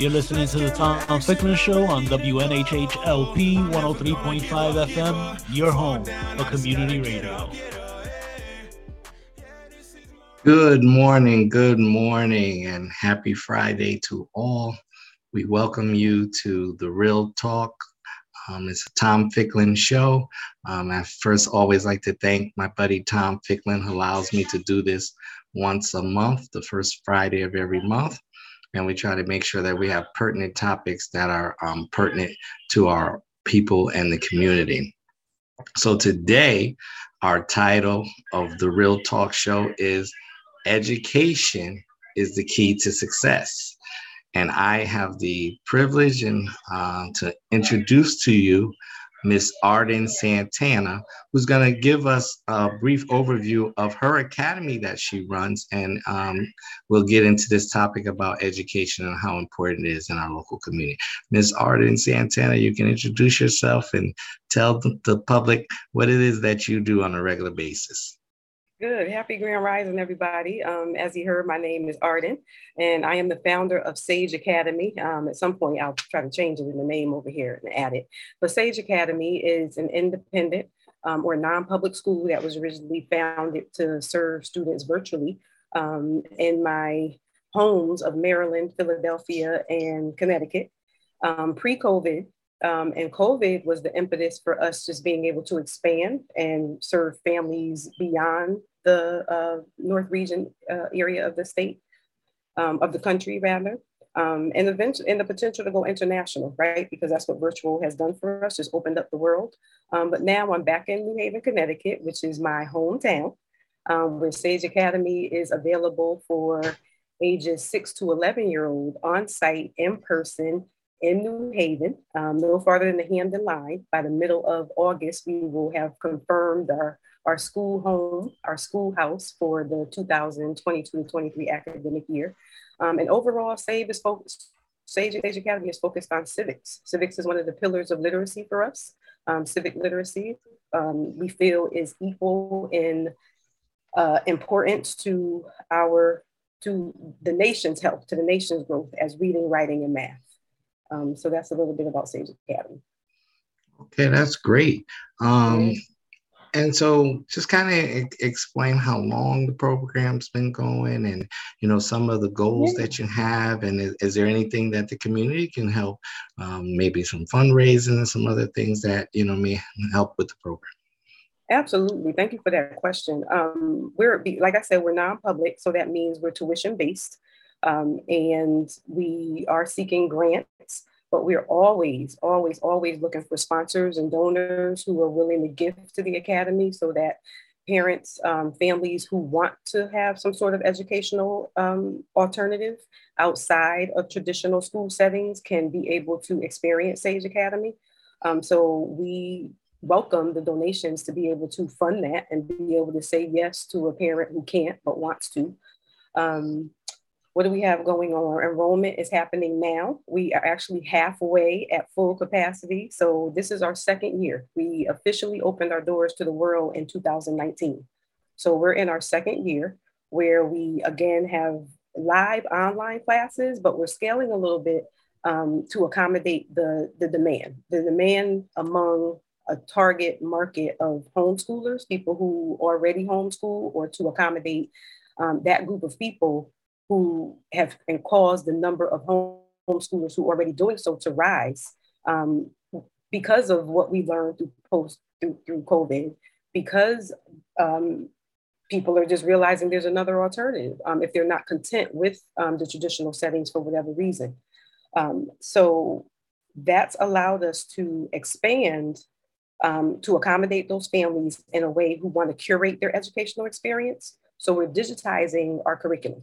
You're listening to the Tom Ficklin Show on WNHHLP 103.5 FM, your home for community radio. Good morning, good morning, and happy Friday to all. We welcome you to the Real Talk. Um, it's a Tom Ficklin show. Um, I first always like to thank my buddy Tom Ficklin, who allows me to do this once a month, the first Friday of every month and we try to make sure that we have pertinent topics that are um, pertinent to our people and the community. So today, our title of the Real Talk Show is Education is the Key to Success. And I have the privilege and uh, to introduce to you Miss Arden Santana, who's going to give us a brief overview of her academy that she runs. And um, we'll get into this topic about education and how important it is in our local community. Miss Arden Santana, you can introduce yourself and tell the public what it is that you do on a regular basis. Good. Happy Grand Rising, everybody. Um, as you heard, my name is Arden, and I am the founder of Sage Academy. Um, at some point, I'll try to change it in the name over here and add it. But Sage Academy is an independent um, or non-public school that was originally founded to serve students virtually um, in my homes of Maryland, Philadelphia, and Connecticut. Um, pre-COVID, um, and COVID was the impetus for us just being able to expand and serve families beyond the uh, North region uh, area of the state, um, of the country rather. Um, and, eventually, and the potential to go international, right? Because that's what virtual has done for us, just opened up the world. Um, but now I'm back in New Haven, Connecticut, which is my hometown, um, where Sage Academy is available for ages six to 11 year old on site in person in New Haven, um, no farther than the Hamden line. By the middle of August, we will have confirmed our, our school home, our schoolhouse for the 2022-23 academic year. Um, and overall, SAVE is focused, Sage, Sage Academy is focused on civics. Civics is one of the pillars of literacy for us. Um, civic literacy, um, we feel is equal in uh, importance to our, to the nation's health, to the nation's growth as reading, writing, and math. Um, so that's a little bit about Sage Academy. Okay, that's great. Um, and so just kind of explain how long the program's been going and you know some of the goals that you have and is, is, there anything that the community can help um, maybe some fundraising and some other things that you know may help with the program? Absolutely. Thank you for that question. Um, we're like i said we're non-public so that means we're tuition based um, and we are seeking grants, but we're always, always, always looking for sponsors and donors who are willing to give to the Academy so that parents, um, families who want to have some sort of educational um, alternative outside of traditional school settings can be able to experience Sage Academy. Um, so we welcome the donations to be able to fund that and be able to say yes to a parent who can't but wants to. What do we have going on? Enrollment is happening now. We are actually halfway at full capacity. So this is our second year. We officially opened our doors to the world in 2019. So we're in our second year where we again have live online classes, but we're scaling a little bit um, to accommodate the, the demand. The demand among a target market of homeschoolers, people who already homeschool, or to accommodate um, that group of people who have and caused the number of homeschoolers who are already doing so to rise um, because of what we learned through post through, through COVID, because um, people are just realizing there's another alternative um, if they're not content with um, the traditional settings for whatever reason. Um, so that's allowed us to expand um, to accommodate those families in a way who want to curate their educational experience. So we're digitizing our curriculum.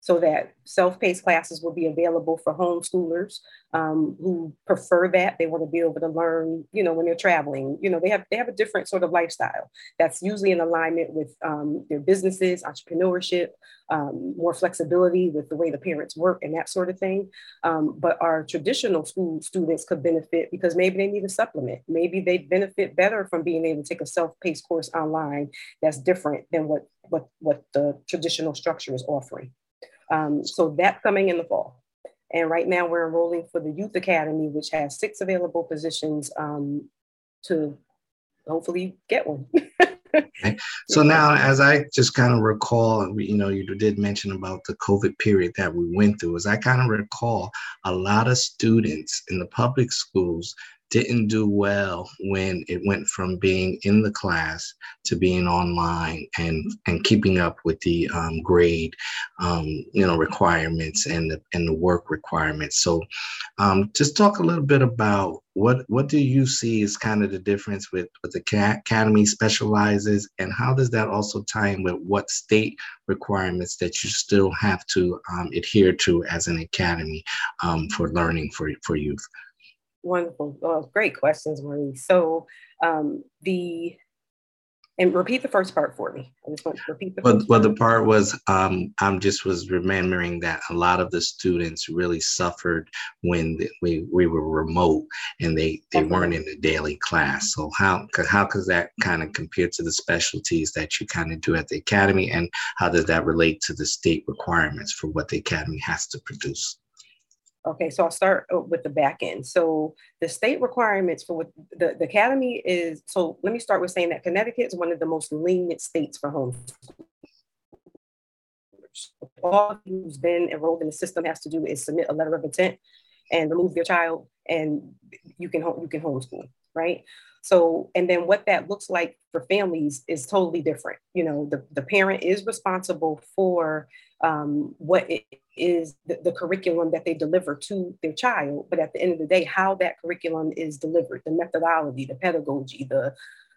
So that self-paced classes will be available for homeschoolers um, who prefer that. They want to be able to learn, you know, when they're traveling. You know, they have they have a different sort of lifestyle that's usually in alignment with um, their businesses, entrepreneurship, um, more flexibility with the way the parents work and that sort of thing. Um, but our traditional school students could benefit because maybe they need a supplement. Maybe they benefit better from being able to take a self-paced course online that's different than what what what the traditional structure is offering. Um, so that's coming in the fall. And right now we're enrolling for the Youth Academy, which has six available positions um, to hopefully get one. okay. So now, as I just kind of recall, you know, you did mention about the COVID period that we went through. As I kind of recall, a lot of students in the public schools didn't do well when it went from being in the class to being online and and keeping up with the um, grade um, you know requirements and the and the work requirements. So um, just talk a little bit about what what do you see as kind of the difference with what the academy specializes and how does that also tie in with what state requirements that you still have to um, adhere to as an academy um, for learning for for youth Wonderful. Well, great questions, Marie. So um, the and repeat the first part for me. I just want to repeat the. Well, well, the part was um, I'm just was remembering that a lot of the students really suffered when the, we we were remote and they they okay. weren't in the daily class. So how how does that kind of compare to the specialties that you kind of do at the academy, and how does that relate to the state requirements for what the academy has to produce? Okay, so I'll start uh, with the back end. So the state requirements for what the, the academy is, so let me start with saying that Connecticut is one of the most lenient states for homeschoolers. All who's been enrolled in the system has to do is submit a letter of intent and remove their child and you can you can homeschool, right? So, and then what that looks like for families is totally different. You know, the, the parent is responsible for um, what it is the, the, curriculum that they deliver to their child. But at the end of the day, how that curriculum is delivered, the methodology, the pedagogy, the,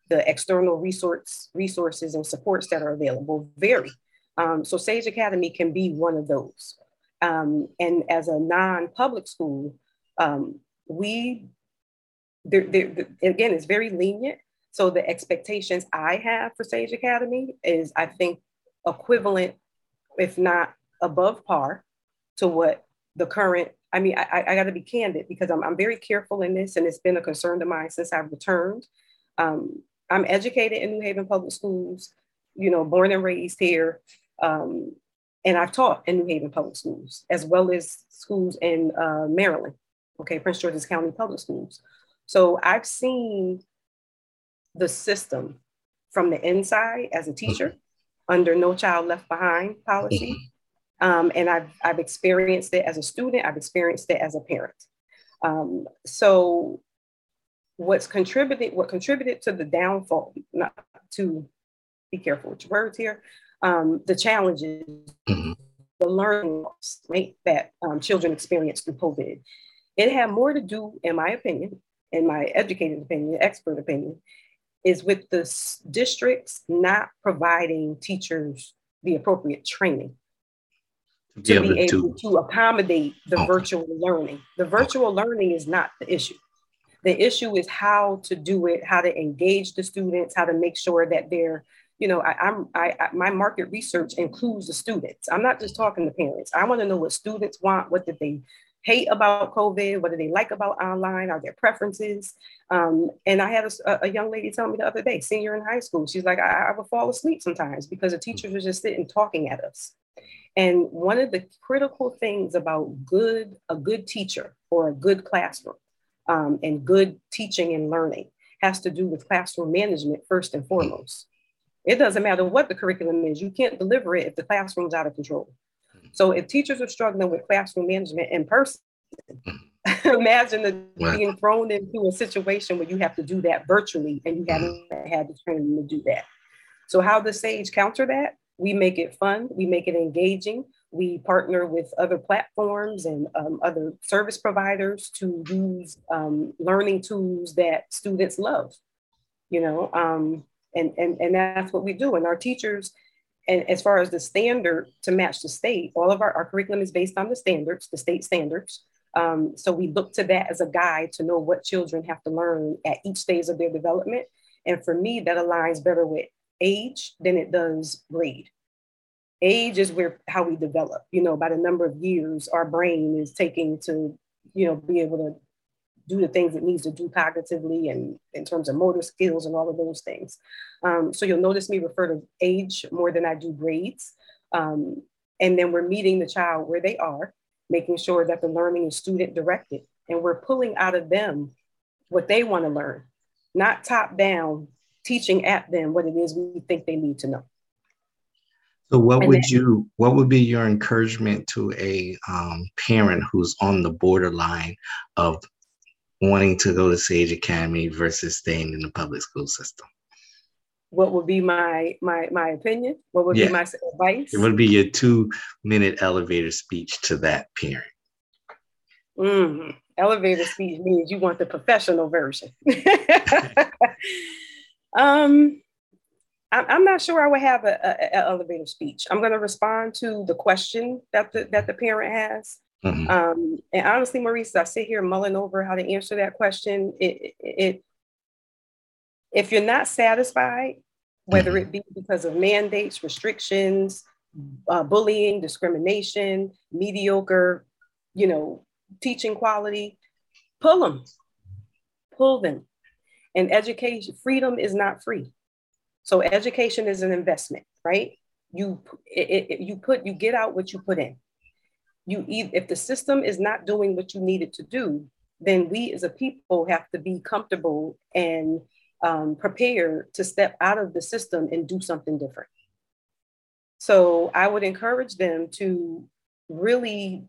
the external resource, resources and supports that are available vary. Um, so Sage Academy can be one of those. Um, and as a non-public school, um, we again, it's very lenient. So the expectations I have for Sage Academy is, I think, equivalent, if not above par, to what the current. I mean, I, I got to be candid because I'm, I'm very careful in this, and it's been a concern of mine since I've returned. Um, I'm educated in New Haven Public Schools, you know, born and raised here, um, and I've taught in New Haven Public Schools as well as schools in uh, Maryland. Okay, Prince George's County Public Schools. So I've seen the system from the inside as a teacher mm-hmm. under No Child Left Behind policy. Um, and I've, I've experienced it as a student, I've experienced it as a parent. Um, so what's contributed, what contributed to the downfall, not to be careful with your words here, um, the challenges, mm-hmm. the learning loss, right, that um, children experience through COVID. It had more to do, in my opinion, in my educated opinion, expert opinion, is with the districts not providing teachers the appropriate training to, be able to, to accommodate the okay. virtual learning. The virtual okay. learning is not the issue. The issue is how to do it, how to engage the students, how to make sure that they're, you know, I, I'm I, I my market research includes the students. I'm not just talking to parents. I want to know what students want, what did they hate about COVID? What do they like about online? Are their preferences? Um, and I had a, a, young lady tell me the other day, senior in high school, she's like, I, I would fall asleep sometimes because the teachers were just sitting talking at us. And one of the critical things about good, a good teacher or a good classroom um, and good teaching and learning has to do with classroom management first and foremost. It doesn't matter what the curriculum is, you can't deliver it if the classroom's out of control. So if teachers are struggling with classroom management in person, imagine the, wow. being thrown into a situation where you have to do that virtually and you haven't had the training to do that. So how does Sage counter that? We make it fun, we make it engaging. We partner with other platforms and um, other service providers to use um, learning tools that students love, you know, um, and, and, and that's what we do. And our teachers, and as far as the standard to match the state, all of our, our curriculum is based on the standards, the state standards. Um, so we look to that as a guide to know what children have to learn at each stage of their development. And for me, that aligns better with age than it does grade. Age is where how we develop. You know, by the number of years our brain is taking to, you know, be able to do the things it needs to do cognitively and in terms of motor skills and all of those things. Um, so you'll notice me refer to age more than I do grades. Um, and then we're meeting the child where they are, making sure that the learning is student directed. And we're pulling out of them what they want to learn, not top down teaching at them what it is we think they need to know. So, what and would then, you, what would be your encouragement to a um, parent who's on the borderline of wanting to go to Sage Academy versus staying in the public school system? What would be my my my opinion? What would yeah. be my advice? It would be your two minute elevator speech to that parent. Mm-hmm. Elevator speech means you want the professional version. um, I'm not sure I would have an elevator speech. I'm going to respond to the question that the that the parent has, Mm-hmm. Um, and honestly, Maurice, I sit here mulling over how to answer that question. It, it, if you're not satisfied, whether mm-hmm. it be because of mandates, restrictions, uh, bullying, discrimination, mediocre, you know, teaching quality, pull them, pull them. And education, freedom is not free. So education is an investment, right? You it, it, you put you get out what you put in you if the system is not doing what you need it to do, then we as a people have to be comfortable and um, prepared to step out of the system and do something different. So I would encourage them to really,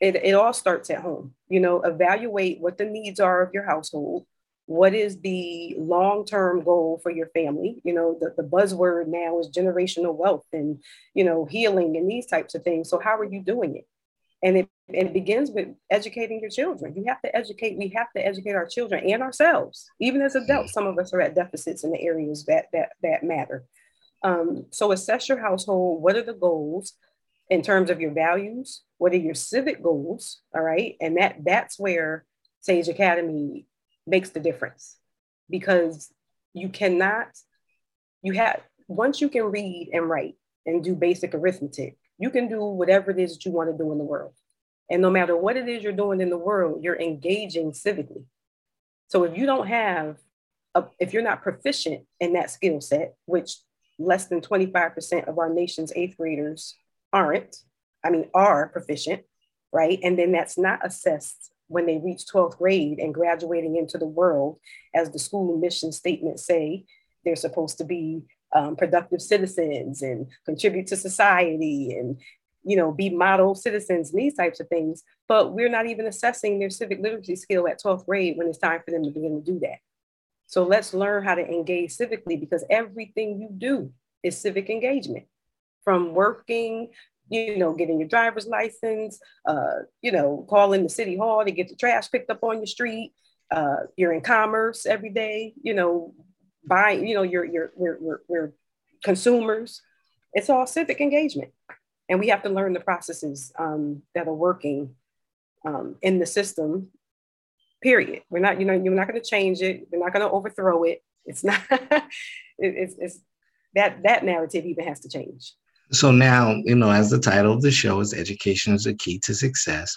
it, it all starts at home, you know, evaluate what the needs are of your household. What is the long term goal for your family? You know, the, the buzzword now is generational wealth and, you know, healing and these types of things. So, how are you doing it? and it, it begins with educating your children. You have to educate we have to educate our children and ourselves. Even as adults some of us are at deficits in the areas that that that matter. Um, so assess your household. What are the goals in terms of your values? What are your civic goals? All right. And that that's where sage academy makes the difference because you cannot you have once you can read and write and do basic arithmetic you can do whatever it is that you want to do in the world. And no matter what it is you're doing in the world, you're engaging civically. So if you don't have, a, if you're not proficient in that skill set, which less than 25% of our nation's eighth graders aren't, I mean, are proficient, right? And then that's not assessed when they reach 12th grade and graduating into the world, as the school mission statements say, they're supposed to be um, productive citizens and contribute to society and you know be model citizens and these types of things. But we're not even assessing their civic literacy skill at 12th grade when it's time for them to begin to do that. So let's learn how to engage civically because everything you do is civic engagement. From working you know getting your driver's license uh, you know calling the city hall to get the trash picked up on your street uh, you're in commerce every day you know buying, you know, you're, you're, we're, we're, we're consumers. It's all civic engagement. And we have to learn the processes um, that are working um, in the system, period. We're not, you know, you're not going to change it. We're not going to overthrow it. It's not, it, it's, it's that, that narrative even has to change. So now, you know, as the title of the show is Education is the Key to Success,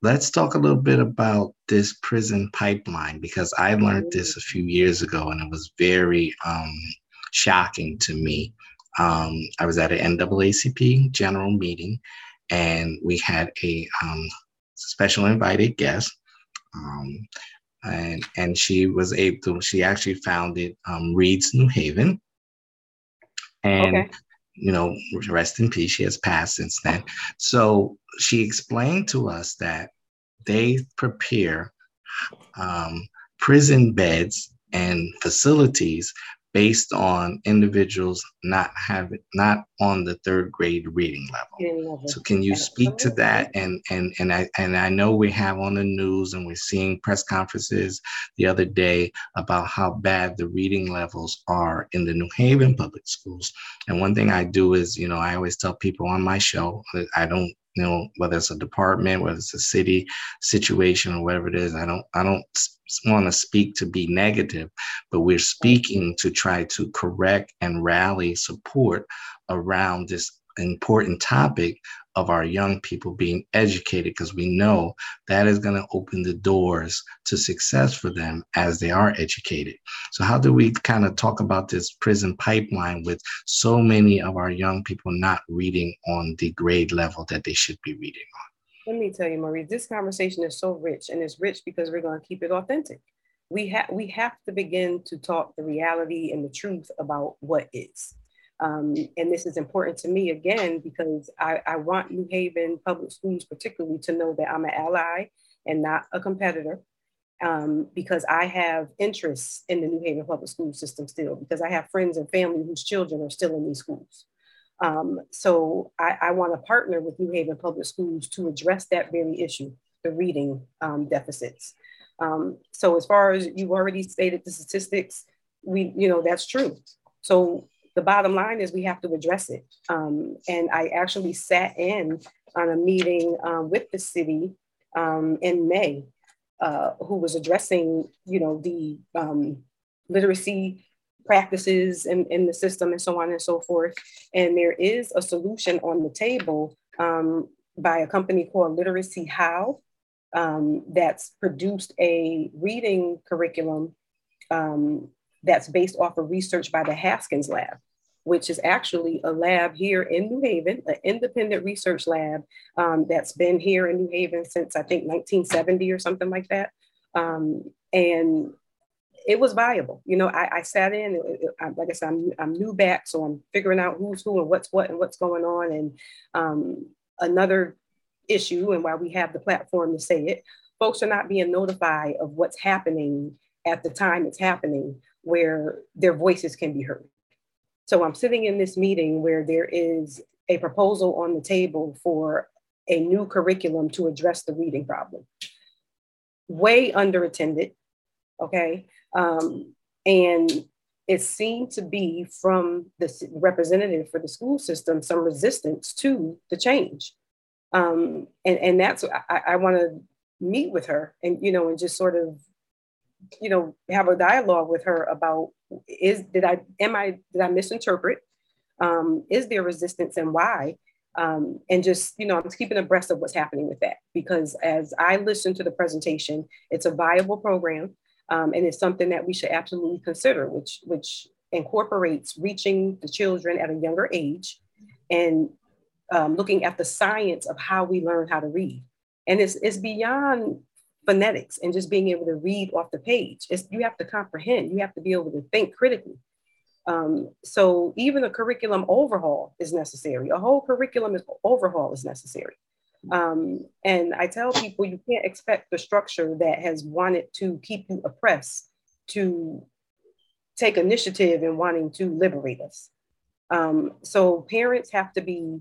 let's talk a little bit about this prison pipeline because I learned this a few years ago and it was very um, shocking to me. Um, I was at an NAACP general meeting and we had a um, special invited guest. Um, and, and she was able to, she actually founded um, Reads New Haven. And okay you know, rest in peace. She has passed since then. So she explained to us that they prepare um, prison beds and facilities based on individuals not having not on the third grade reading level. So can you speak to that? And and and I and I know we have on the news and we're seeing press conferences the other day about how bad the reading levels are in the New Haven public schools. And one thing I do is, you know, I always tell people on my show that I don't you know whether it's a department whether it's a city situation or whatever it is i don't i don't want to speak to be negative but we're speaking to try to correct and rally support around this important topic of our young people being educated because we know that is going to open the doors to success for them as they are educated. So, how do we kind of talk about this prison pipeline with so many of our young people not reading on the grade level that they should be reading on? Let me tell you, Marie, this conversation is so rich, and it's rich because we're going to keep it authentic. We have we have to begin to talk the reality and the truth about what is. Um, and this is important to me again because I, I, want New Haven public schools particularly to know that I'm an ally and not a competitor um, because I have interests in the New Haven public school system still because I have friends and family whose children are still in these schools. Um, so I, I want to partner with New Haven public schools to address that very issue, the reading um, deficits. Um, so as far as you've already stated the statistics, we, you know, that's true. So the bottom line is we have to address it. Um, and I actually sat in on a meeting um, with the city um, in May, uh, who was addressing, you know, the um, literacy practices in, in the system and so on and so forth. And there is a solution on the table um, by a company called Literacy How um, that's produced a reading curriculum um, that's based off of research by the Haskins Lab, which is actually a lab here in New Haven, an independent research lab um, that's been here in New Haven since I think 1970 or something like that. Um, and it was viable. You know, I, I sat in, it, it, like I said, I'm, I'm new back, so I'm figuring out who's who and what's what and what's going on. And um, another issue, and why we have the platform to say it, folks are not being notified of what's happening at the time it's happening where their voices can be heard. So I'm sitting in this meeting where there is a proposal on the table for a new curriculum to address the reading problem. Way underattended, okay? Um, and it seemed to be from the representative for the school system some resistance to the change. Um, and, and that's, I, I want to meet with her and, you know, and just sort of you know, have a dialogue with her about is did I am I did I misinterpret? Um, is there resistance and why? Um, and just you know, I'm keeping abreast of what's happening with that because as I listen to the presentation, it's a viable program um, and it's something that we should absolutely consider, which which incorporates reaching the children at a younger age and um, looking at the science of how we learn how to read. And it's, it's beyond phonetics and just being able to read off the page. It's, you have to comprehend, you have to be able to think critically. Um, so even a curriculum overhaul is necessary. A whole curriculum is, overhaul is necessary. Um, and I tell people you can't expect the structure that has wanted to keep you oppressed to take initiative in wanting to liberate us. Um, so parents have to be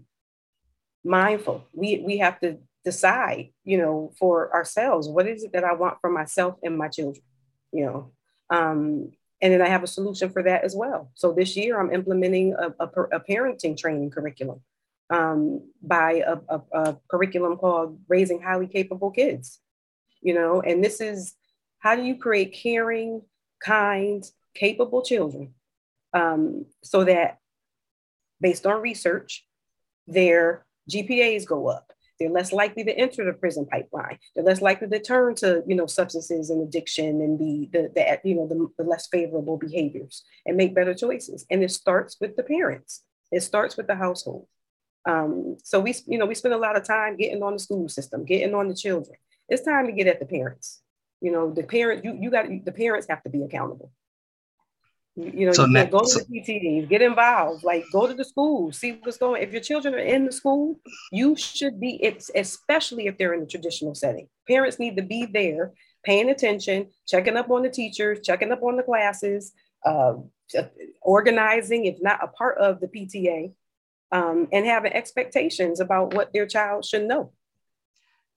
mindful. We, we have to decide, you know, for ourselves, what is it that I want for myself and my children, you know? Um, and then I have a solution for that as well. So this year I'm implementing a, a, a parenting training curriculum um, by a, a, a curriculum called Raising Highly Capable Kids, you know, and this is how do you create caring, kind, capable children um, so that based on research, their GPAs go up, they're less likely to enter the prison pipeline. They're less likely to turn to, you know, substances and addiction and the, the, the you know, the, the less favorable behaviors and make better choices. And it starts with the parents. It starts with the household. Um, so we, you know, we spend a lot of time getting on the school system, getting on the children. It's time to get at the parents. You know, the parents, you, you got, the parents have to be accountable. You know, so you go to the PTDs, get involved, like go to the school, see what's going. If your children are in the school, you should be, it's especially if they're in the traditional setting. Parents need to be there, paying attention, checking up on the teachers, checking up on the classes, uh, organizing, if not a part of the PTA, um, and having expectations about what their child should know.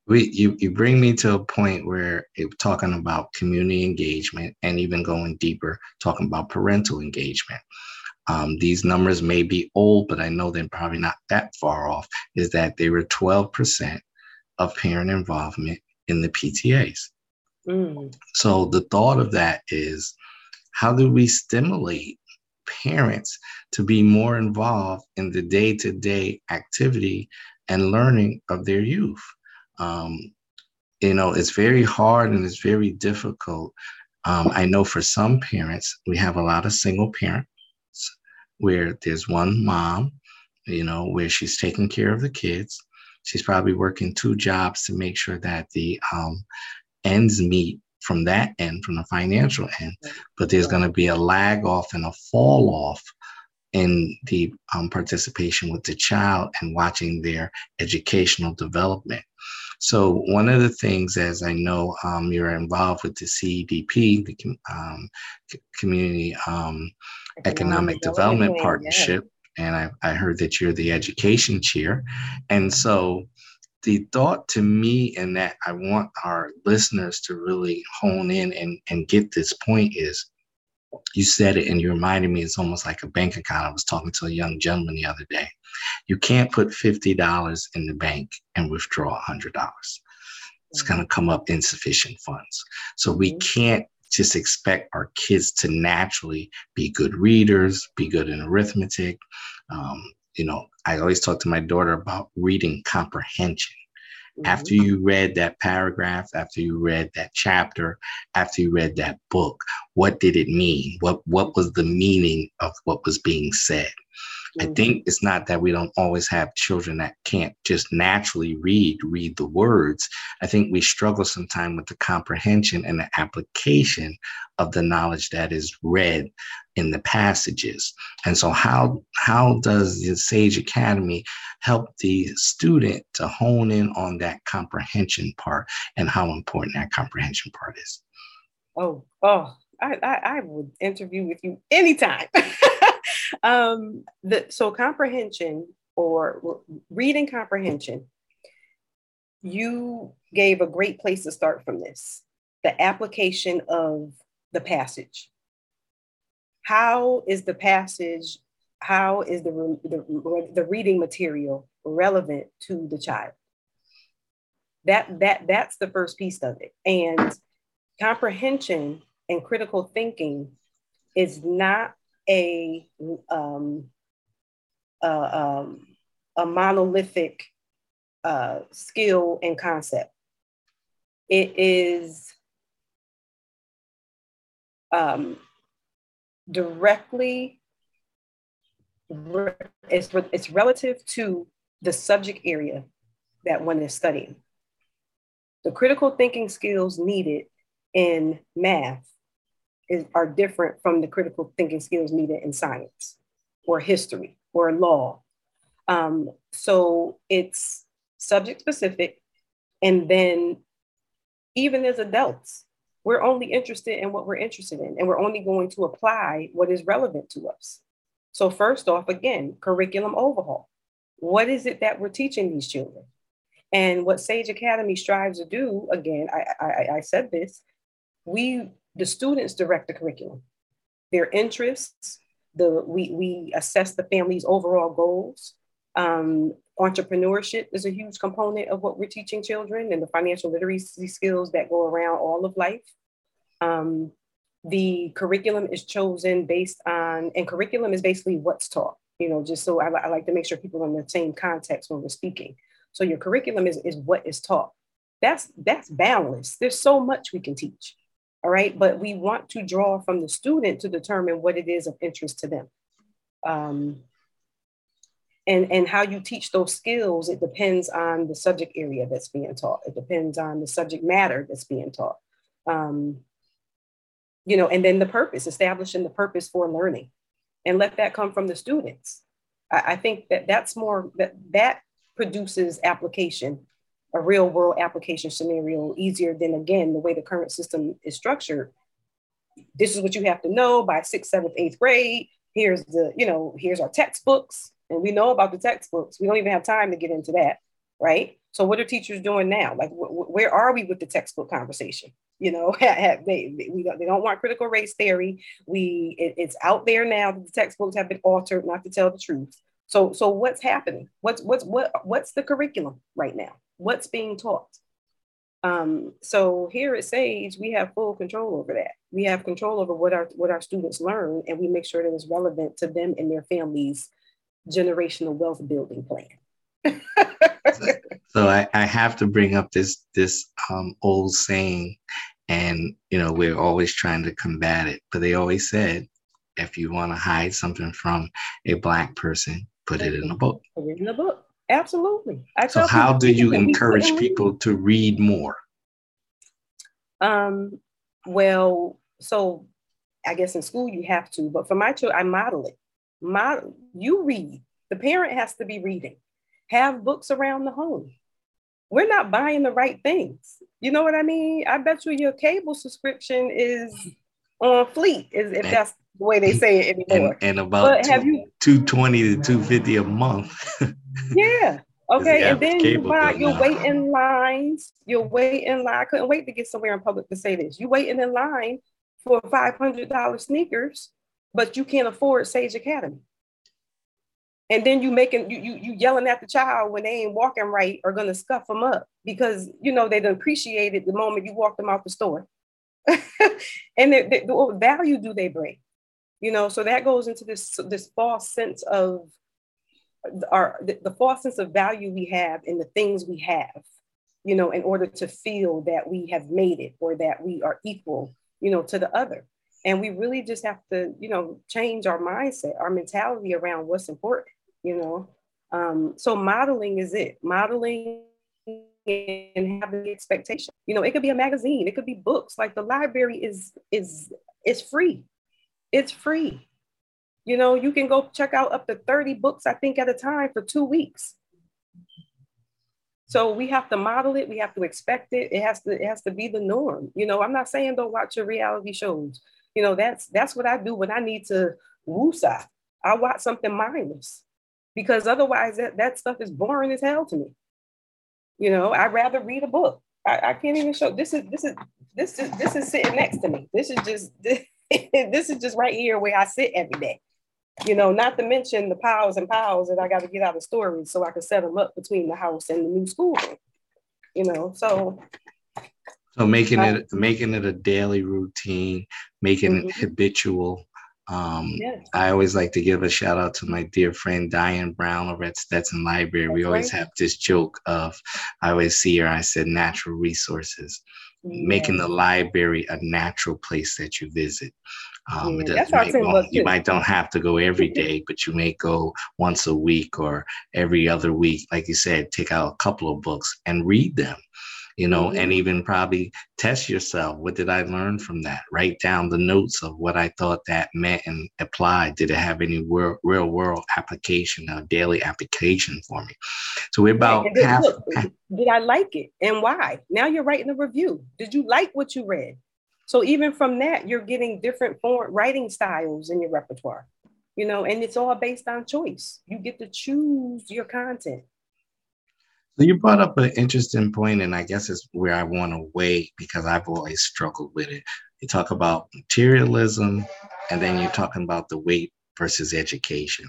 We, you, you bring me to a point where it, talking about community engagement and even going deeper, talking about parental engagement. Um, these numbers may be old, but I know they're probably not that far off. Is that they were 12% of parent involvement in the PTAs. Mm. So the thought of that is how do we stimulate parents to be more involved in the day to day activity and learning of their youth? Um, you know, it's very hard and it's very difficult. Um, I know for some parents, we have a lot of single parents where there's one mom, you know, where she's taking care of the kids. She's probably working two jobs to make sure that the um, ends meet from that end, from the financial end. But there's going to be a lag off and a fall off in the um, participation with the child and watching their educational development. So one of the things, as I know um, you're involved with the CEDP, the um, Community um, Economic, Economic, Development, Development Partnership, yeah. and I, I heard that you're the education chair. And so the thought to me and that I want our listeners to really hone in and, and get this point is you said it and you reminded me it's almost like a bank account. I was talking to a young gentleman the other day. You can't put $50 in the bank and withdraw $100. It's going to come up insufficient funds. So we mm-hmm. can't just expect our kids to naturally be good readers, be good in arithmetic. Um, you know, I always talk to my daughter about reading comprehension. Mm-hmm. After you read that paragraph, after you read that chapter, after you read that book, what did it mean? What what was the meaning of what was being said? I mm-hmm. think it's not that we don't always have children that can't just naturally read, read the words. I think we struggle sometimes with the comprehension and the application of the knowledge that is read in the passages. And so how how does the Sage Academy help the student to hone in on that comprehension part and how important that comprehension part is? Oh, oh, I, I, I would interview with you anytime. um, the, so comprehension or reading comprehension, you gave a great place to start from this, the application of the passage. How is the passage, how is the, the, the reading material relevant to the child? That, that, that's the first piece of it. And comprehension and critical thinking is not a um, um, a monolithic uh, skill and concept. It is um, directly it's, it's relative to the subject area that one is studying. The critical thinking skills needed in math is, are different from the critical thinking skills needed in science or history or law. Um, so it's subject specific. And then even as adults, we're only interested in what we're interested in, and we're only going to apply what is relevant to us. So, first off, again, curriculum overhaul. What is it that we're teaching these children? And what Sage Academy strives to do, again, I, I, I said this, we the students direct the curriculum, their interests, the, we, we assess the family's overall goals. Um, entrepreneurship is a huge component of what we're teaching children and the financial literacy skills that go around all of life. Um, the curriculum is chosen based on, and curriculum is basically what's taught, you know, just so I, I like to make sure people are in the same context when we're speaking. So your curriculum is, is what is taught. That's, that's balanced. There's so much we can teach all right but we want to draw from the student to determine what it is of interest to them um, and and how you teach those skills it depends on the subject area that's being taught it depends on the subject matter that's being taught um, you know and then the purpose establishing the purpose for learning and let that come from the students i, I think that that's more that that produces application a real world application scenario easier than again the way the current system is structured this is what you have to know by sixth, seventh, eighth grade. Here's the, you know, here's our textbooks. And we know about the textbooks. We don't even have time to get into that, right? So what are teachers doing now? Like, wh- where are we with the textbook conversation? You know, they, we don't, they don't want critical race theory. We it, it's out there now that the textbooks have been altered, not to tell the truth. So so what's happening? What's what's what what's the curriculum right now? What's being taught? Um, so here at Sage, we have full control over that. We have control over what our what our students learn, and we make sure that it's relevant to them and their families' generational wealth building plan. so I, I have to bring up this this um, old saying, and you know we're always trying to combat it. But they always said, if you want to hide something from a black person, put it in a book. Put it in a book. Absolutely. I so how do you encourage people to read more? Um, well, so I guess in school you have to, but for my children, I model it. Model you read. The parent has to be reading. Have books around the home. We're not buying the right things. You know what I mean? I bet you your cable subscription is on fleet, is if that's the way they say it anymore. And, and about two, have you, 220 to 250 a month. yeah. Okay. And then you buy, you wait in lines. You're waiting line. I couldn't wait to get somewhere in public to say this. You're waiting in line for $500 sneakers, but you can't afford Sage Academy. And then you making you you you yelling at the child when they ain't walking right or gonna scuff them up because you know they don't appreciate it the moment you walk them out the store. and the, the, what value do they bring? You know, so that goes into this this false sense of our the, the false sense of value we have in the things we have, you know, in order to feel that we have made it or that we are equal, you know, to the other. And we really just have to, you know, change our mindset, our mentality around what's important, you know. Um, so modeling is it. Modeling and having expectation. You know, it could be a magazine, it could be books. Like the library is is is free. It's free. You know, you can go check out up to 30 books, I think, at a time for two weeks. So we have to model it, we have to expect it. It has to, it has to be the norm. You know, I'm not saying don't watch your reality shows. You know, that's that's what I do when I need to woosah. I watch something mindless because otherwise that, that stuff is boring as hell to me. You know, I'd rather read a book. I, I can't even show this is this is this is this is sitting next to me. This is just this, this is just right here where I sit every day you know, not to mention the piles and piles that I got to get out of storage so I can set them up between the house and the new school. You know, so so making it making it a daily routine, making mm-hmm. it habitual. Um, yes. I always like to give a shout out to my dear friend Diane Brown over at Stetson Library. We always have this joke of I always see her. I said natural resources, making the library a natural place that you visit. Um, yeah, might go, you might don't have to go every day, but you may go once a week or every other week. Like you said, take out a couple of books and read them, you know, mm-hmm. and even probably test yourself. What did I learn from that? Write down the notes of what I thought that meant and apply. Did it have any real, real world application, or daily application for me? So we're about right. half, look, Did I like it and why? Now you're writing a review. Did you like what you read? So even from that, you're getting different form writing styles in your repertoire, you know, and it's all based on choice. You get to choose your content. So you brought up an interesting point, and I guess it's where I want to weigh because I've always struggled with it. You talk about materialism, and then you're talking about the weight versus education.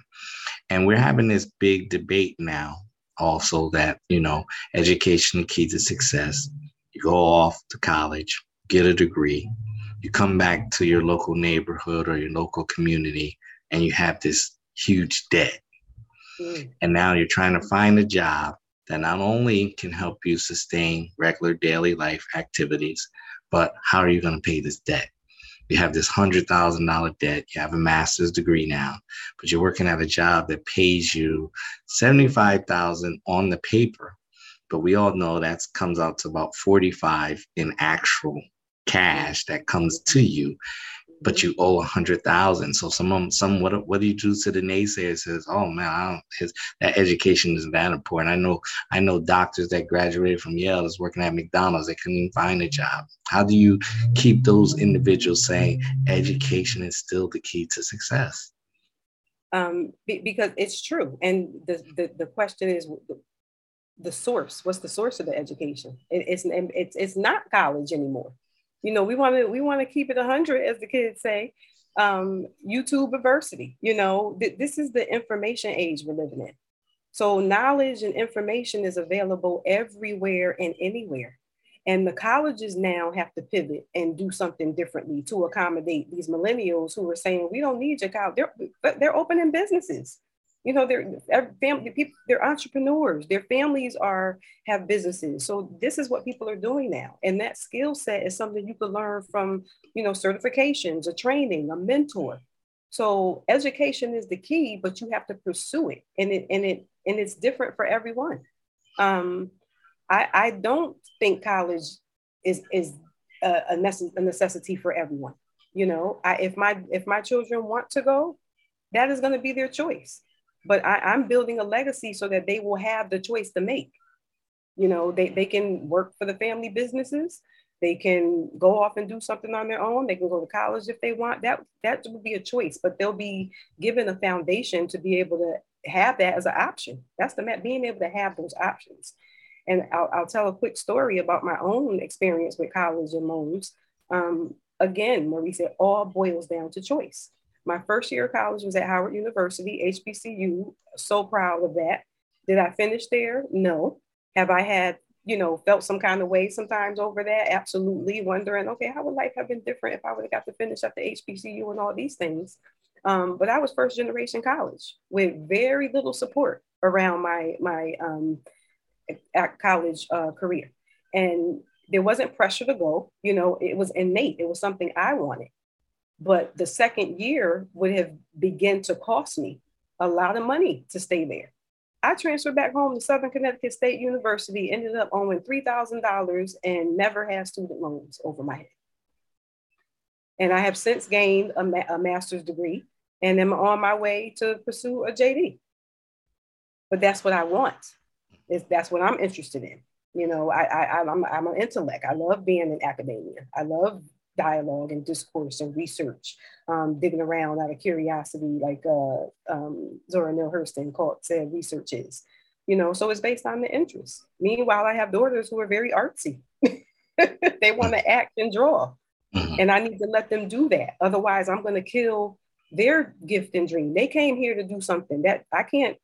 And we're having this big debate now, also that, you know, education the key to success. You go off to college, get a degree, you come back to your local neighborhood or your local community, and you have this huge debt. Mm. And now you're trying to find a job that not only can help you sustain regular daily life activities, but how are you going to pay this debt? You have this hundred thousand dollar debt. You have a master's degree now, but you're working at a job that pays you seventy five thousand on the paper, but we all know that comes out to about forty five in actual cash that comes to you but you owe a hundred thousand. So some some what what do you do to the naysayer says, oh man, I don't his that education is that important. I know I know doctors that graduated from Yale is working at McDonald's, they couldn't even find a job. How do you keep those individuals saying education is still the key to success? Um, because it's true. And the, the, the question is the source, what's the source of the education? It, it's, it's, it's not college anymore you know, we want to we want to keep it 100, as the kids say. Um, YouTube diversity. You know, th- this is the information age we're living in. So knowledge and information is available everywhere and anywhere. And the colleges now have to pivot and do something differently to accommodate these millennials who are saying, we don't need your college. They're, they're opening businesses you know they're family people they're entrepreneurs. Their families are have businesses. So this is what people are doing now. And that skill set is something you could learn from you know certifications a training a mentor. So education is the key but you have to pursue it. And it and it and it's different for everyone. Um i i don't think college is is a, a, necess- a necessity for everyone. You know I, if my if my children want to go that is going to be their choice but I, am building a legacy so that they will have the choice to make. You know, they, they can work for the family businesses. They can go off and do something on their own. They can go to college if they want. That that would be a choice, but they'll be given a foundation to be able to have that as an option. That's the being able to have those options. And I'll, I'll tell a quick story about my own experience with college and loans. Um, again, Maurice, it all boils down to choice. My first year of college was at Howard University, HBCU. So proud of that. Did I finish there? No. Have I had, you know, felt some kind of way sometimes over that? Absolutely. Wondering, okay, how would life have been different if I would have got to finish at the HBCU and all these things? Um, but I was first generation college with very little support around my my um, college uh, career, and there wasn't pressure to go. You know, it was innate. It was something I wanted. But the second year would have begun to cost me a lot of money to stay there. I transferred back home to Southern Connecticut State University, ended up owing $3,000 and never had student loans over my head. And I have since gained a, ma- a master's degree and am on my way to pursue a JD. But that's what I want. Is that's what I'm interested in. You know, I, I I'm I'm an intellect. I love being in academia. I love dialogue and discourse and research, um, digging around out of curiosity, like uh, um, Zora Neale Hurston called, said research is. You know, so it's based on the interest. Meanwhile, I have daughters who are very artsy. they want to act and draw. Mm-hmm. And I need to let them do that. Otherwise, I'm going to kill their gift and dream. They came here to do something that I can't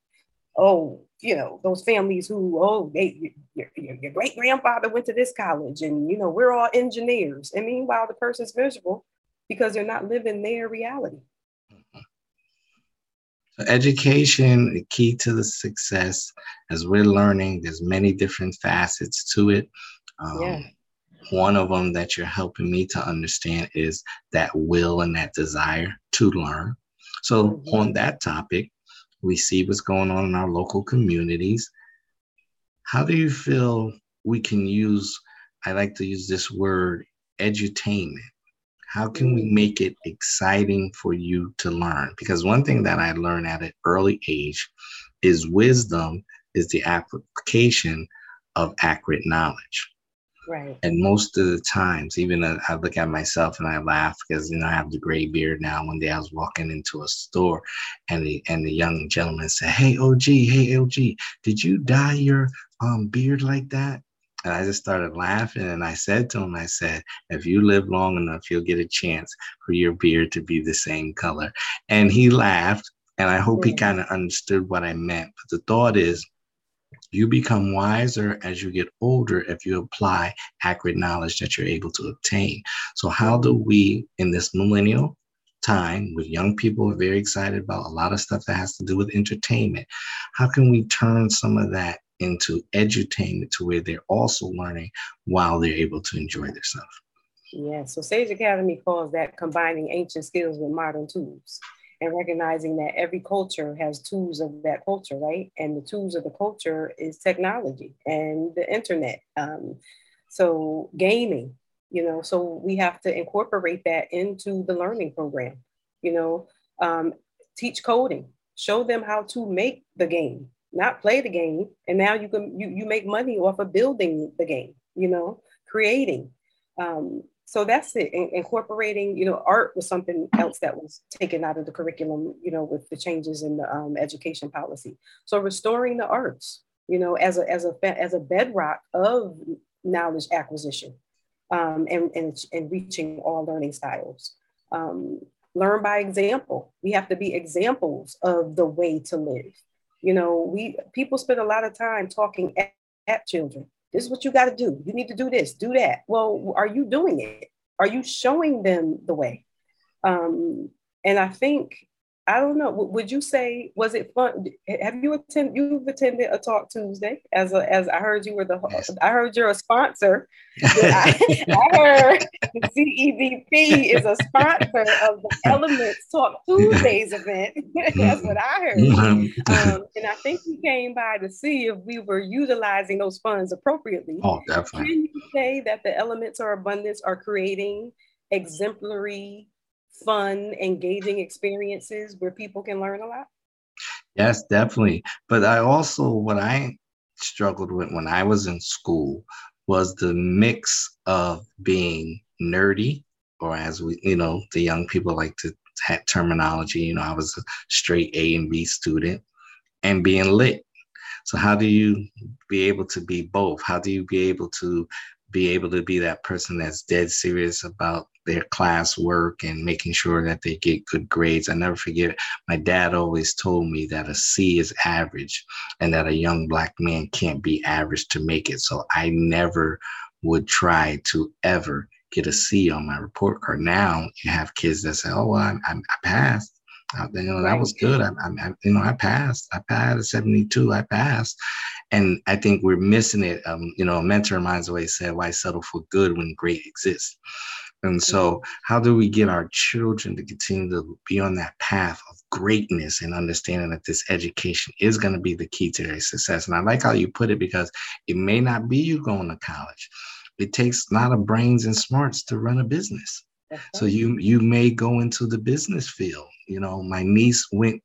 oh, you know, those families who, oh, they, your, your, your great grandfather went to this college and, you know, we're all engineers. And meanwhile, the person's miserable because they're not living their reality. So education, the key to the success, as we're learning, there's many different facets to it. Um, yeah. One of them that you're helping me to understand is that will and that desire to learn. So, mm-hmm. on that topic, we see what's going on in our local communities. How do you feel we can use, I like to use this word, edutainment? How can we mm. make it exciting for you to learn? Because one thing that I learned at an early age is wisdom is the application of accurate knowledge. Right. And most of the times, even I look at myself and I laugh because you know I have the gray beard now. One day I was walking into a store, and the and the young gentleman said, "Hey OG, hey OG, did you dye your um beard like that?" And I just started laughing, and I said to him, "I said, if you live long enough, you'll get a chance for your beard to be the same color." And he laughed, and I hope he kind of understood what I meant. But the thought is you become wiser as you get older if you apply accurate knowledge that you're able to obtain. So, how do we, in this millennial time, with young people are very excited about a lot of stuff that has to do with entertainment, how can we turn some of that into edutainment to where they're also learning while they're able to enjoy themselves? Yeah, so Sage Academy calls that combining ancient skills with modern tools and recognizing that every culture has tools of that culture, right? And the tools of the culture is technology and the internet. Um, so gaming, you know, so we have to incorporate that into the learning program, you know, um, teach coding, show them how to make the game, not play the game. And now you can, you, you make money off of building the game, you know, creating. Um, so that's it. In, incorporating, you know, art was something else that was taken out of the curriculum, you know, with the changes in the um, education policy. So restoring the arts, you know, as a as a as a bedrock of knowledge acquisition, um, and, and and reaching all learning styles. Um, learn by example. We have to be examples of the way to live. You know, we people spend a lot of time talking at, at children this is what you got to do. You need to do this, do that. Well, are you doing it? Are you showing them the way? Um, and I think I don't know. Would you say was it fun? Have you attended? You've attended a Talk Tuesday as a as I heard you were the. Yes. I heard you're a sponsor. I, I, heard the CEDP is a sponsor of the Elements Talk Tuesdays event. That's what I heard. Mm-hmm. Um, and I think you came by to see if we were utilizing those funds appropriately. Oh, definitely. Can you say that the Elements or Abundance are creating exemplary fun, engaging experiences where people can learn a lot? Yes, definitely. But I also, what I struggled with when I was in school was the mix of being nerdy, or as we, you know, the young people like to have terminology, you know, I was a straight A and B student, and being lit. So, how do you be able to be both? How do you be able to be able to be that person that's dead serious about their class work and making sure that they get good grades. I never forget, my dad always told me that a C is average and that a young black man can't be average to make it. So I never would try to ever get a C on my report card. Now you have kids that say, oh, well, I, I, I passed. I, you know, that was good. I, I, you know, I passed. I passed a 72. I passed. And I think we're missing it. Um, you know, a mentor of mine always said, why settle for good when great exists? And so, how do we get our children to continue to be on that path of greatness and understanding that this education is going to be the key to their success? And I like how you put it because it may not be you going to college. It takes a lot of brains and smarts to run a business. So you you may go into the business field. You know, my niece went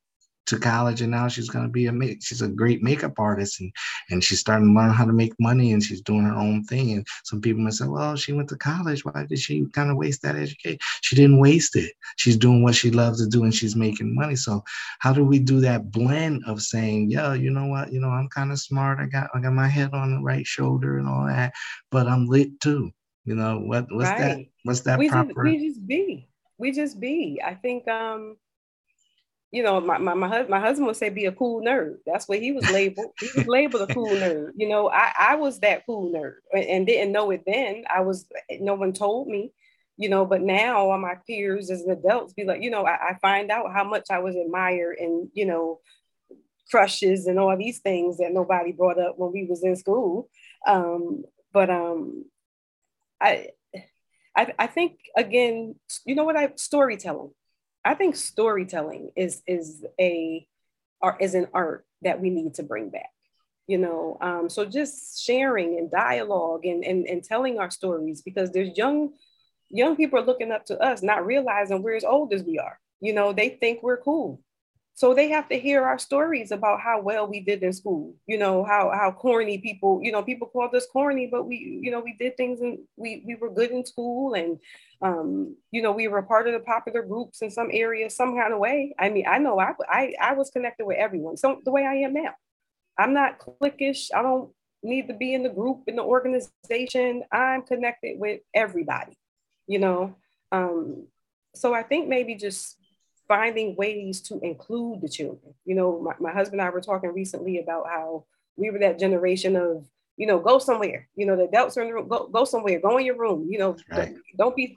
to college and now she's going to be a make she's a great makeup artist and and she's starting to learn how to make money and she's doing her own thing and some people might say well she went to college. Why did she kind of waste that education? She didn't waste it. She's doing what she loves to do and she's making money. So how do we do that blend of saying yeah you know what? You know i'm kind of smart. I got i got my head on the right shoulder and all that but i'm lit too. You know what what's right. that what's that we proper just, we just be. We just be. I think um you know, my, my, my, my husband would say be a cool nerd. That's what he was labeled. he was labeled a cool nerd. You know, I, I was that cool nerd and, and didn't know it then. I was, no one told me, you know, but now all my peers as an adults be like, you know, I, I find out how much I was admired and, you know, crushes and all these things that nobody brought up when we was in school. Um, but um, I, I, I think again, you know what I storytelling. I think storytelling is is a or is an art that we need to bring back. You know, um, so just sharing and dialogue and, and and telling our stories because there's young young people are looking up to us, not realizing we're as old as we are. You know, they think we're cool. So they have to hear our stories about how well we did in school. You know, how how corny people, you know, people called us corny, but we, you know, we did things and we we were good in school and um, you know, we were part of the popular groups in some areas, some kind of way. I mean, I know I I, I was connected with everyone. So the way I am now. I'm not cliquish. I don't need to be in the group in the organization. I'm connected with everybody, you know. Um, so I think maybe just finding ways to include the children. You know, my, my husband and I were talking recently about how we were that generation of, you know, go somewhere. You know, the adults are in the room, go, go somewhere, go in your room. You know, right. don't, don't, be.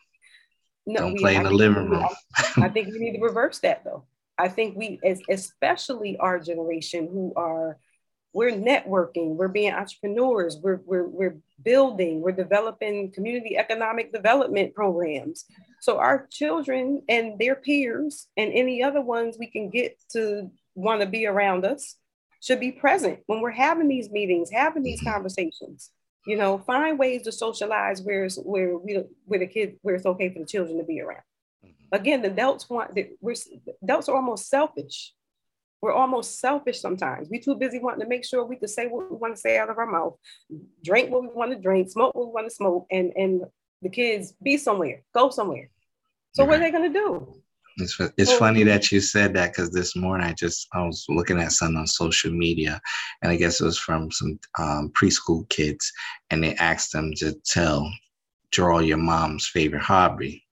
No, don't we, play in the living room. I, I think we need to reverse that though. I think we, as, especially our generation who are we're networking, we're being entrepreneurs, we're, we're, we're building, we're developing community economic development programs. So our children and their peers and any other ones we can get to want to be around us should be present when we're having these meetings, having these conversations. You know, find ways to socialize where it's, where we where the kid where it's okay for the children to be around. Mm-hmm. Again, the adults want that we're adults are almost selfish. We're almost selfish sometimes. We're too busy wanting to make sure we can say what we want to say out of our mouth, drink what we want to drink, smoke what we want to smoke, and and the kids be somewhere, go somewhere. So what are they gonna do? It's, it's funny that you said that because this morning I just I was looking at something on social media, and I guess it was from some um, preschool kids, and they asked them to tell, draw your mom's favorite hobby.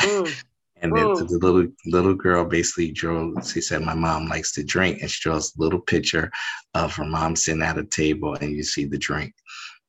Mm. and then the little little girl basically drew. She said, "My mom likes to drink," and she draws a little picture of her mom sitting at a table, and you see the drink.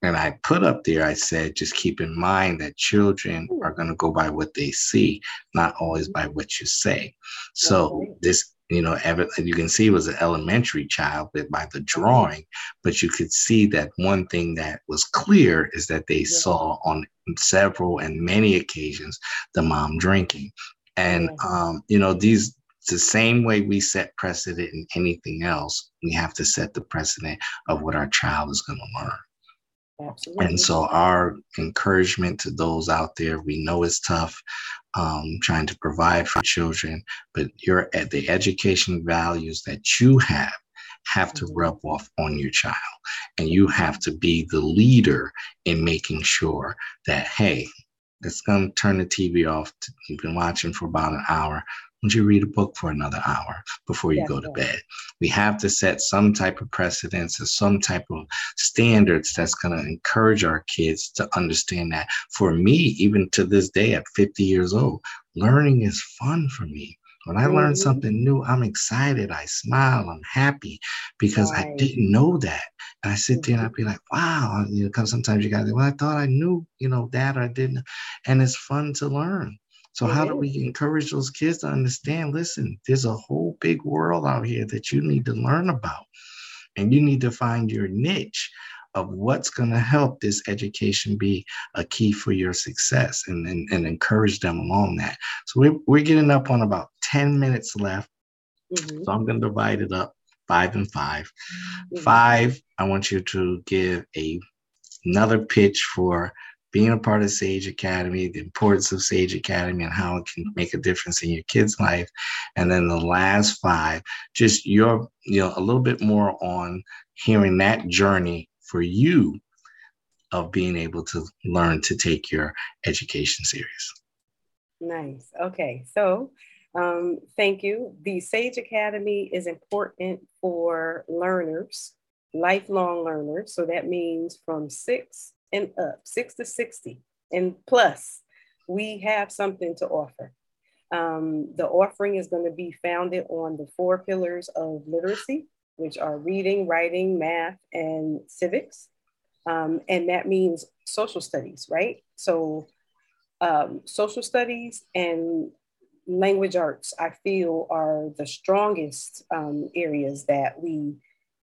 And I put up there, I said, just keep in mind that children are going to go by what they see, not always by what you say. So this, you know, you can see it was an elementary child by the drawing, but you could see that one thing that was clear is that they saw on several and many occasions the mom drinking. And, um, you know, these the same way we set precedent in anything else, we have to set the precedent of what our child is going to learn. Absolutely. And so, our encouragement to those out there, we know it's tough um, trying to provide for children, but your at the education values that you have have to mm-hmm. rub off on your child, and you have to be the leader in making sure that hey, it's going to turn the TV off. You've been watching for about an hour don't you read a book for another hour before you go to bed? We have to set some type of precedence or some type of standards that's going to encourage our kids to understand that. For me, even to this day at 50 years old, learning is fun for me. When I learn mm-hmm. something new, I'm excited. I smile. I'm happy because right. I didn't know that. And I sit there and I mm-hmm. be like, wow. You know, because sometimes you got to, well, I thought I knew, you know, that or I didn't. And it's fun to learn. So, how do we encourage those kids to understand? Listen, there's a whole big world out here that you need to learn about, and you need to find your niche of what's going to help this education be a key for your success and, and, and encourage them along that. So, we're, we're getting up on about 10 minutes left. Mm-hmm. So, I'm going to divide it up five and 5 mm-hmm. Five, I want you to give a another pitch for being a part of Sage Academy, the importance of Sage Academy, and how it can make a difference in your kid's life. And then the last five, just your, you know, a little bit more on hearing that journey for you of being able to learn to take your education serious. Nice. Okay. So, um, thank you. The Sage Academy is important for learners, lifelong learners. So that means from six and up, six to 60 and plus, we have something to offer. Um, the offering is going to be founded on the four pillars of literacy, which are reading, writing, math, and civics. Um, and that means social studies, right? So, um, social studies and language arts, I feel, are the strongest um, areas that we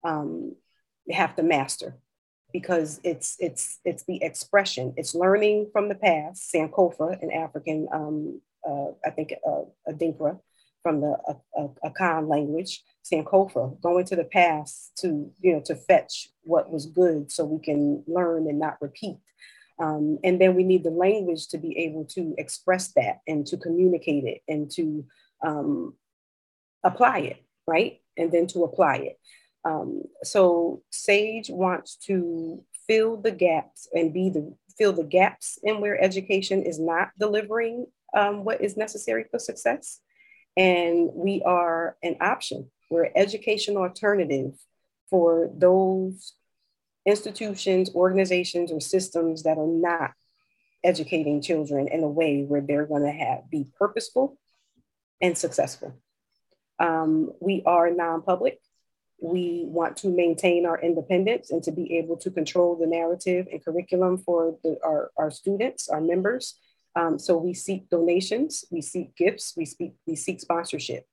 um, have to master because it's it's it's the expression. It's learning from the past. Sankofa, an African, um, uh, I think uh, Adinkra from the uh, Akan language, Sankofa, going to the past to you know to fetch what was good, so we can learn and not repeat. Um, and then we need the language to be able to express that and to communicate it and to um, apply it, right? And then to apply it. Um, so Sage wants to fill the gaps and be the fill the gaps in where education is not delivering um, what is necessary for success. And we are an option. We're an education alternative for those institutions, organizations, or systems that are not educating children in a way where they're going to have be purposeful and successful. Um, we are non-public, we want to maintain our independence and to be able to control the narrative and curriculum for the, our, our students, our members. Um, so we seek donations, we seek gifts, we, speak, we seek sponsorship.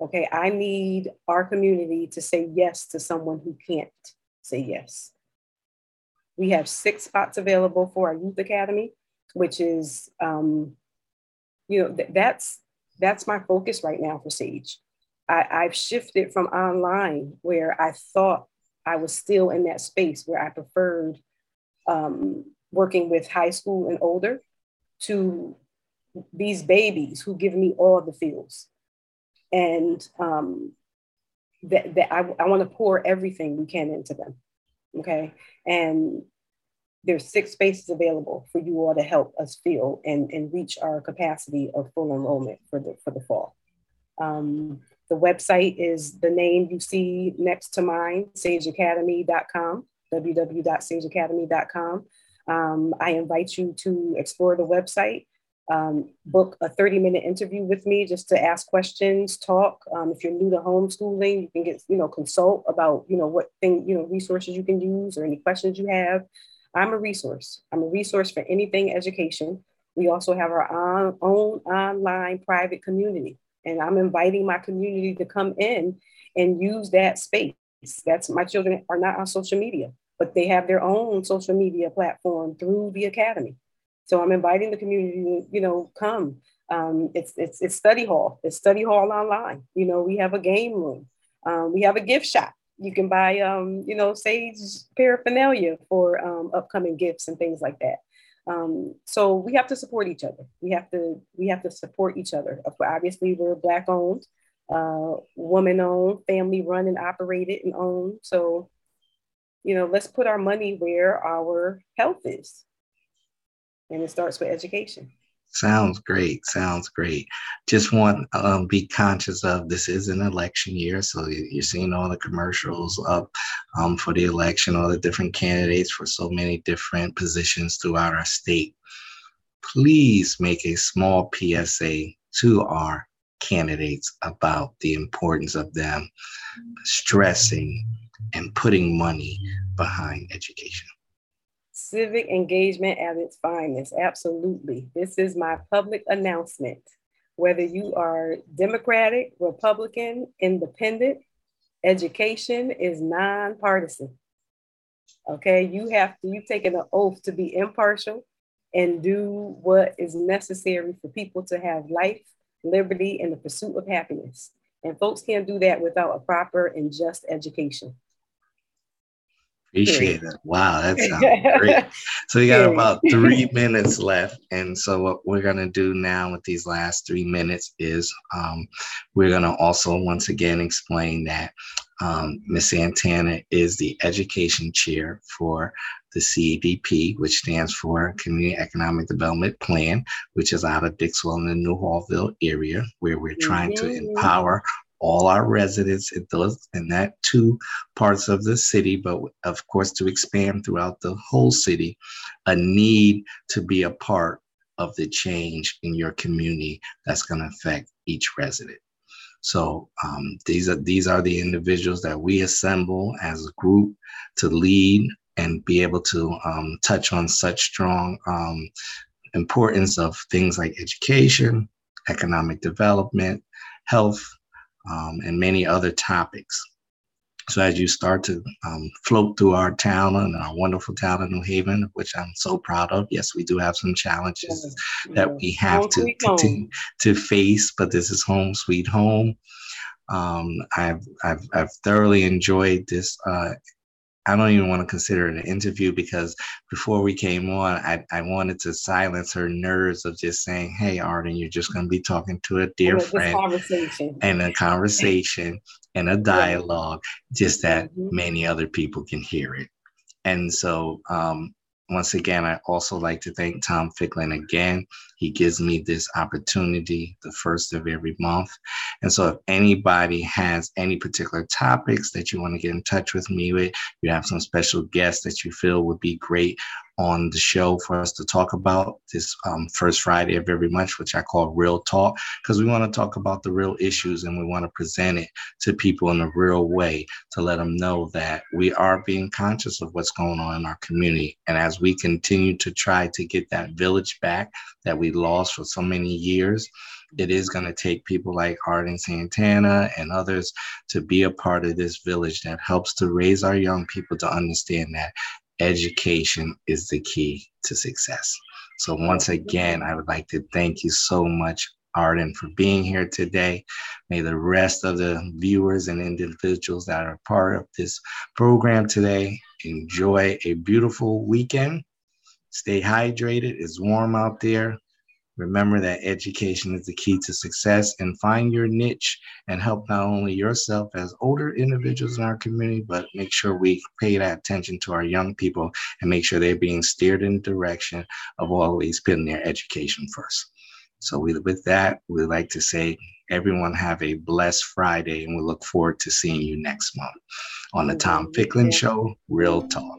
Okay, I need our community to say yes to someone who can't say yes. We have six spots available for our youth academy, which is, um, you know, th- that's that's my focus right now for Sage. I, I've shifted from online where I thought I was still in that space where I preferred um, working with high school and older to these babies who give me all the feels. And um, that, that I, I want to pour everything we can into them. Okay. And there's six spaces available for you all to help us feel and, and reach our capacity of full enrollment for the, for the fall. Um, the website is the name you see next to mine, sageacademy.com, www.sageacademy.com. Um, I invite you to explore the website, um, book a 30 minute interview with me just to ask questions, talk. Um, if you're new to homeschooling, you can get, you know, consult about, you know, what thing, you know, resources you can use or any questions you have. I'm a resource. I'm a resource for anything education. We also have our own, own online private community. And I'm inviting my community to come in and use that space. That's my children are not on social media but they have their own social media platform through the academy. So I'm inviting the community to, you know, come. Um, it's, it's, it's study hall. It's study hall online. You know, we have a game room. Um, we have a gift shop. You can buy, um, you know, Sage paraphernalia for um, upcoming gifts and things like that. Um, so we have to support each other. We have to we have to support each other. Obviously, we're black owned, uh, woman owned, family run and operated and owned. So you know, let's put our money where our health is. And it starts with education. Sounds great. Sounds great. Just want um, be conscious of this is an election year, so you're seeing all the commercials up um, for the election, all the different candidates for so many different positions throughout our state. Please make a small PSA to our candidates about the importance of them stressing and putting money behind education. Civic engagement at its finest. Absolutely. This is my public announcement. Whether you are Democratic, Republican, Independent, education is nonpartisan. Okay, you have to, you've taken an oath to be impartial and do what is necessary for people to have life, liberty, and the pursuit of happiness. And folks can't do that without a proper and just education. Appreciate it. Wow, that sounds great. So we got about three minutes left. And so what we're gonna do now with these last three minutes is um, we're gonna also once again explain that um, Ms. Santana is the education chair for the CEDP, which stands for Community Economic Development Plan, which is out of Dixwell in the Newhallville area, where we're trying to empower all our residents in those in that two parts of the city, but of course to expand throughout the whole city, a need to be a part of the change in your community that's going to affect each resident. So um, these are these are the individuals that we assemble as a group to lead and be able to um, touch on such strong um, importance of things like education, economic development, health, um, and many other topics. So as you start to um, float through our town and our wonderful town of New Haven, which I'm so proud of, yes, we do have some challenges yeah. that we have home to continue to face, but this is home sweet home. Um, I've, I've, I've thoroughly enjoyed this uh, I don't even want to consider it an interview because before we came on, I, I wanted to silence her nerves of just saying, Hey, Arden, you're just going to be talking to a dear friend and a conversation and a dialogue, just that mm-hmm. many other people can hear it. And so um, once again, I also like to thank Tom Ficklin again. He gives me this opportunity the first of every month. And so, if anybody has any particular topics that you want to get in touch with me with, you have some special guests that you feel would be great on the show for us to talk about this um, first Friday of every month, which I call Real Talk, because we want to talk about the real issues and we want to present it to people in a real way to let them know that we are being conscious of what's going on in our community. And as we continue to try to get that village back that we lost for so many years, it is going to take people like Arden Santana and others to be a part of this village that helps to raise our young people to understand that education is the key to success. So once again, I would like to thank you so much, Arden for being here today. May the rest of the viewers and individuals that are part of this program today enjoy a beautiful weekend. Stay hydrated. It's warm out there. Remember that education is the key to success and find your niche and help not only yourself as older individuals in our community, but make sure we pay that attention to our young people and make sure they're being steered in the direction of always putting their education first. So we, with that, we'd like to say everyone have a blessed Friday and we look forward to seeing you next month on the Tom Ficklin Show, Real Talk.